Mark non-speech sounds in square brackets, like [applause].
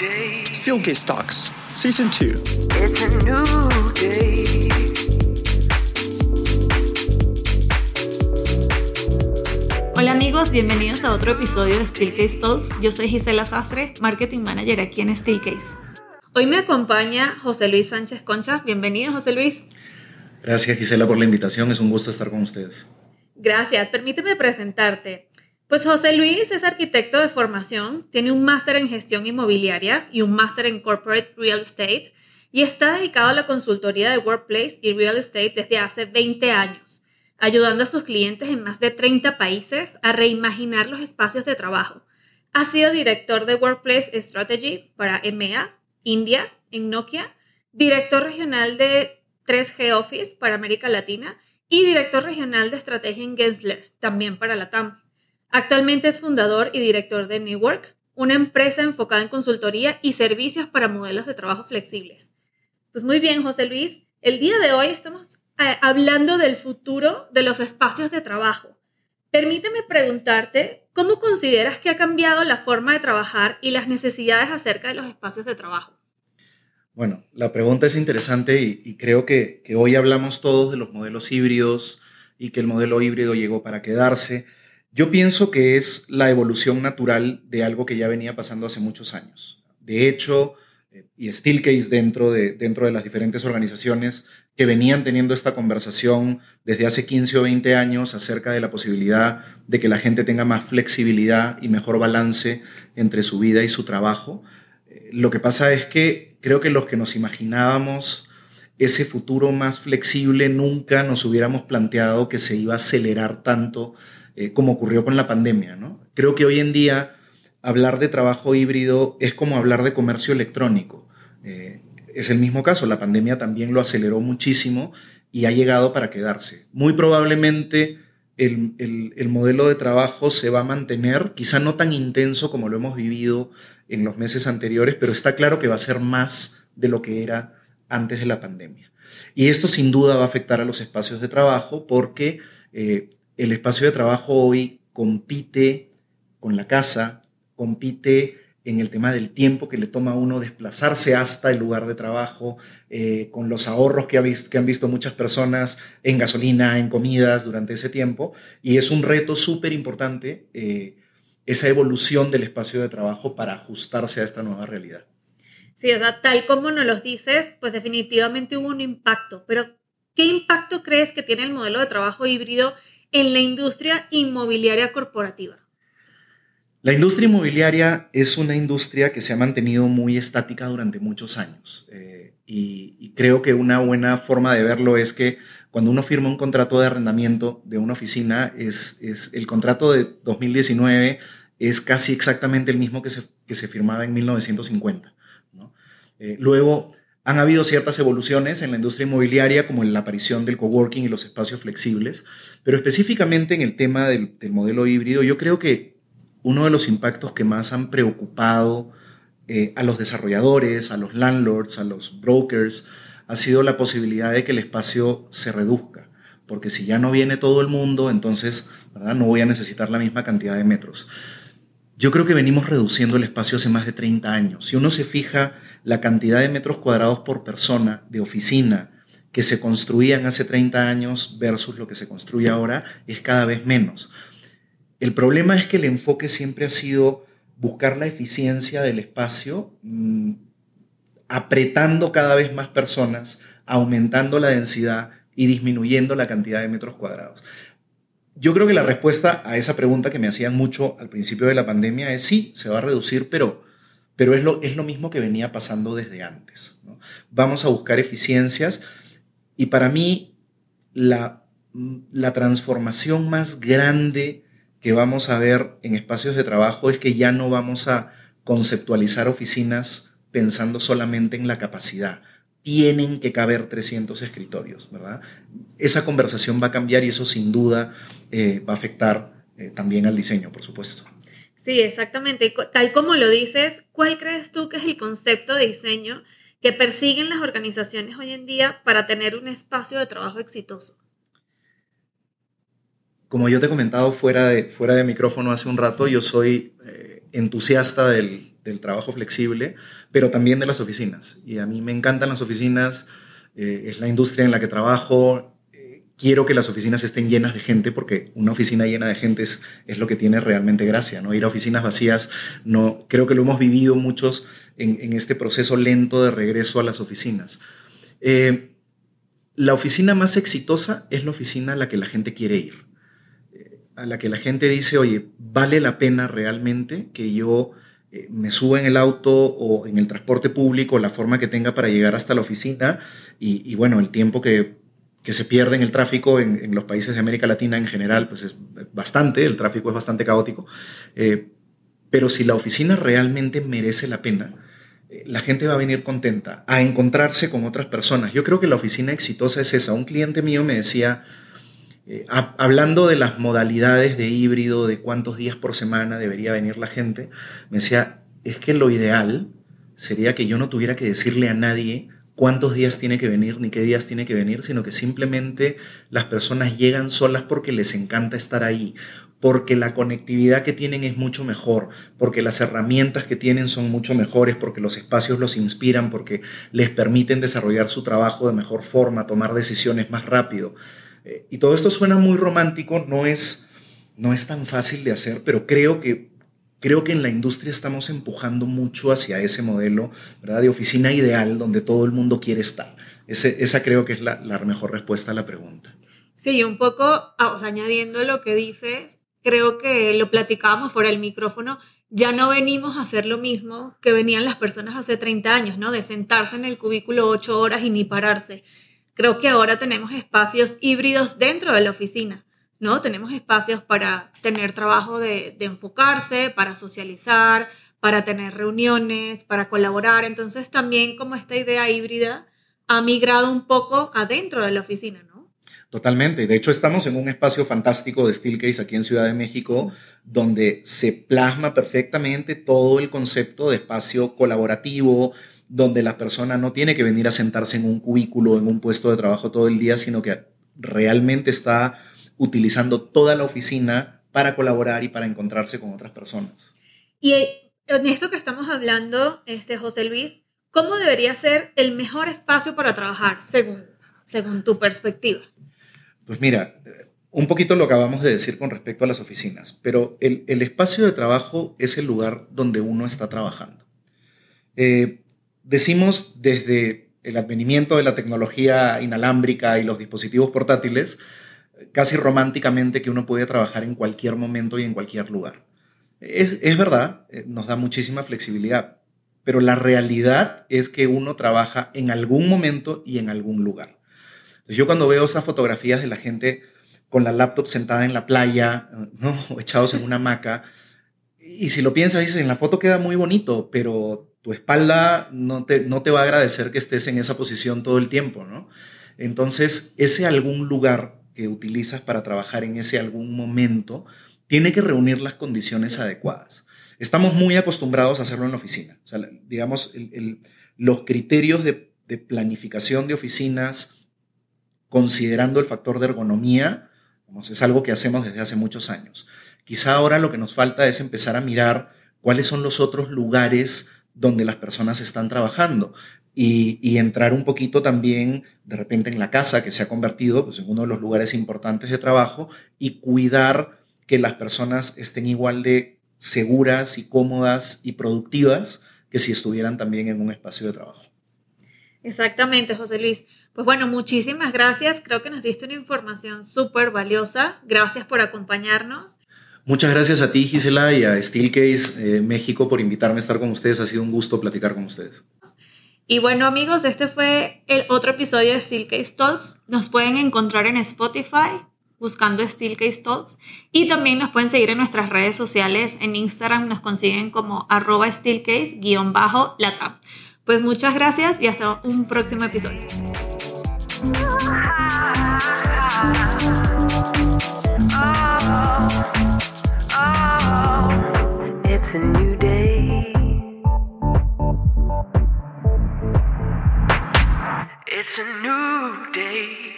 day. Steelcase Talks, Season 2. It's a new day. Hola amigos, bienvenidos a otro episodio de Steelcase Talks. Yo soy Gisela Sastre, Marketing Manager aquí en Steelcase. Hoy me acompaña José Luis Sánchez Concha. Bienvenido, José Luis. Gracias Gisela por la invitación, es un gusto estar con ustedes. Gracias, permíteme presentarte. Pues José Luis es arquitecto de formación, tiene un máster en gestión inmobiliaria y un máster en corporate real estate y está dedicado a la consultoría de workplace y real estate desde hace 20 años, ayudando a sus clientes en más de 30 países a reimaginar los espacios de trabajo. Ha sido director de Workplace Strategy para EMEA, India, en Nokia, director regional de 3G Office para América Latina y director regional de estrategia en Gensler, también para la TAM. Actualmente es fundador y director de New Work, una empresa enfocada en consultoría y servicios para modelos de trabajo flexibles. Pues muy bien, José Luis, el día de hoy estamos eh, hablando del futuro de los espacios de trabajo. Permíteme preguntarte, ¿cómo consideras que ha cambiado la forma de trabajar y las necesidades acerca de los espacios de trabajo? Bueno, la pregunta es interesante y, creo que, hoy hablamos todos de los modelos híbridos y que el modelo híbrido llegó para quedarse. Yo pienso que es la evolución natural de algo que ya venía pasando hace muchos años. De hecho, eh, y Steelcase dentro de, dentro de las diferentes organizaciones que venían teniendo esta conversación desde hace 15 o 20 años acerca de la posibilidad de que la gente tenga más flexibilidad y mejor balance entre su vida y su trabajo. Eh, lo que pasa es que creo que los que nos imaginábamos ese futuro más flexible nunca nos hubiéramos planteado que se iba a acelerar tanto eh, como ocurrió con la pandemia. ¿no? Creo que hoy en día hablar de trabajo híbrido es como hablar de comercio electrónico. Eh, es el mismo caso, la pandemia también lo aceleró muchísimo y ha llegado para quedarse. Muy probablemente el, el, modelo de trabajo se va a mantener, quizá no tan intenso como lo hemos vivido en los meses anteriores, pero está claro que va a ser más de lo que era antes de la pandemia. Y esto sin duda va a afectar a los espacios de trabajo porque eh, el espacio de trabajo hoy compite con la casa, compite en el tema del tiempo que le toma a uno desplazarse hasta el lugar de trabajo, eh, con los ahorros que, han visto muchas personas en gasolina, en comidas durante ese tiempo. Y es un reto súper importante eh, esa evolución del espacio de trabajo para ajustarse a esta nueva realidad. Sí, o sea, tal como nos lo dices, pues definitivamente hubo un impacto, pero ¿qué impacto crees que tiene el modelo de trabajo híbrido en la industria inmobiliaria corporativa? La industria inmobiliaria es una industria que se ha mantenido muy estática durante muchos años eh, y, creo que una buena forma de verlo es que cuando uno firma un contrato de arrendamiento de una oficina, es, es el contrato de 2019 es casi exactamente el mismo que se, que se firmaba en 1950. ¿no? Eh, luego, han habido ciertas evoluciones en la industria inmobiliaria, como en la aparición del coworking y los espacios flexibles, pero específicamente en el tema del, modelo híbrido, yo creo que uno de los impactos que más han preocupado eh, a los desarrolladores, a los landlords, a los brokers, ha sido la posibilidad de que el espacio se reduzca, porque si ya no viene todo el mundo, entonces no voy a necesitar la misma cantidad de metros. Yo creo que venimos reduciendo el espacio hace más de 30 años. Si uno se fija la cantidad de metros cuadrados por persona de oficina que se construían hace 30 años versus lo que se construye ahora es cada vez menos. El problema es que el enfoque siempre ha sido buscar la eficiencia del espacio, mm, apretando cada vez más personas, aumentando la densidad y disminuyendo la cantidad de metros cuadrados. Yo creo que la respuesta a esa pregunta que me hacían mucho al principio de la pandemia es sí, se va a reducir, pero pero es lo, es lo mismo que venía pasando desde antes. Vamos a buscar eficiencias y para mí la, la transformación más grande que vamos a ver en espacios de trabajo es que ya no vamos a conceptualizar oficinas pensando solamente en la capacidad. Tienen que caber 300 escritorios, ¿verdad? Esa conversación va a cambiar y eso sin duda eh, va a afectar eh, también al diseño, por supuesto. Sí, exactamente. tal como lo dices, ¿cuál crees tú que es el concepto de diseño que persiguen las organizaciones hoy en día para tener un espacio de trabajo exitoso? Como yo te he comentado fuera de, fuera de micrófono hace un rato, yo soy eh, entusiasta del, del trabajo flexible, pero también de las oficinas. Y a mí me encantan las oficinas, eh, es la industria en la que trabajo. Quiero que las oficinas estén llenas de gente porque una oficina llena de gente es, es lo que tiene realmente gracia, ¿no? Ir a oficinas vacías, no, creo que lo hemos vivido muchos en, en este proceso lento de regreso a las oficinas. Eh, la oficina más exitosa es la oficina a la que la gente quiere ir, eh, a la que la gente dice, oye, vale la pena realmente que yo eh, me suba en el auto o en el transporte público, la forma que tenga para llegar hasta la oficina y, y bueno, el tiempo que, que, se pierde en el tráfico en, en, los países de América Latina en general, pues es bastante, el tráfico es bastante caótico, eh, pero si la oficina realmente merece la pena, eh, la gente va a venir contenta a encontrarse con otras personas. Yo creo que la oficina exitosa es esa. Un cliente mío me decía, eh, a, hablando de las modalidades de híbrido, de cuántos días por semana debería venir la gente, me decía, es que lo ideal sería que yo no tuviera que decirle a nadie cuántos días tiene que venir ni qué días tiene que venir, sino que simplemente las personas llegan solas porque les encanta estar ahí, porque la conectividad que tienen es mucho mejor, porque las herramientas que tienen son mucho mejores, porque los espacios los inspiran, porque les permiten desarrollar su trabajo de mejor forma, tomar decisiones más rápido. Eh, y todo esto suena muy romántico, no es, no es tan fácil de hacer, pero creo que, creo que en la industria estamos empujando mucho hacia ese modelo ¿verdad? de oficina ideal donde todo el mundo quiere estar. Esa creo que es la, mejor respuesta a la pregunta. Sí, un poco, añadiendo lo que dices, creo que lo platicábamos fuera del micrófono, ya no venimos a hacer lo mismo que venían las personas hace 30 años, ¿no? De sentarse en el cubículo 8 horas y ni pararse. Creo que ahora tenemos espacios híbridos dentro de la oficina, ¿no? Tenemos espacios para tener trabajo de, de enfocarse, para socializar, para tener reuniones, para colaborar. Entonces también como esta idea híbrida ha migrado un poco adentro de la oficina, ¿no? Totalmente. De hecho, estamos en un espacio fantástico de Steelcase aquí en Ciudad de México, donde se plasma perfectamente todo el concepto de espacio colaborativo, donde la persona no tiene que venir a sentarse en un cubículo, en un puesto de trabajo todo el día, sino que realmente está utilizando toda la oficina para colaborar y para encontrarse con otras personas. Y en esto que estamos hablando, este, José Luis, ¿cómo debería ser el mejor espacio para trabajar según, según tu perspectiva? Pues mira, un poquito lo acabamos de decir con respecto a las oficinas, pero el, el espacio de trabajo es el lugar donde uno está trabajando. Eh, decimos desde el advenimiento de la tecnología inalámbrica y los dispositivos portátiles, casi románticamente que uno puede trabajar en cualquier momento y en cualquier lugar. Es, es verdad, eh, nos da muchísima flexibilidad, pero la realidad es que uno trabaja en algún momento y en algún lugar. Yo cuando veo esas fotografías de la gente con la laptop sentada en la playa, ¿no? o [laughs] echados en una hamaca, y si lo piensas, dices, en la foto queda muy bonito, pero tu espalda no te, no te va a agradecer que estés en esa posición todo el tiempo, ¿no? Entonces, ese algún lugar que utilizas para trabajar en ese algún momento tiene que reunir las condiciones adecuadas. Estamos muy acostumbrados a hacerlo en la oficina. O sea, digamos, el, el, los criterios de, de planificación de oficinas, considerando el factor de ergonomía, es algo que hacemos desde hace muchos años. Quizá ahora lo que nos falta es empezar a mirar cuáles son los otros lugares donde las personas están trabajando y, y, entrar un poquito también de repente en la casa que se ha convertido pues, en uno de los lugares importantes de trabajo y cuidar que las personas estén igual de seguras y cómodas y productivas que si estuvieran también en un espacio de trabajo. Exactamente, José Luis. Pues bueno, muchísimas gracias. Creo que nos diste una información súper valiosa. Gracias por acompañarnos. Muchas gracias a ti, Gisela, y a Steelcase eh, México por invitarme a estar con ustedes. Ha sido un gusto platicar con ustedes. Y bueno amigos, este fue el otro episodio de Steelcase Talks. Nos pueden encontrar en Spotify buscando Steelcase Talks y también nos pueden seguir en nuestras redes sociales. En Instagram nos consiguen como arroba steelcase-latam. Pues muchas gracias y hasta un próximo episodio. It's a new day.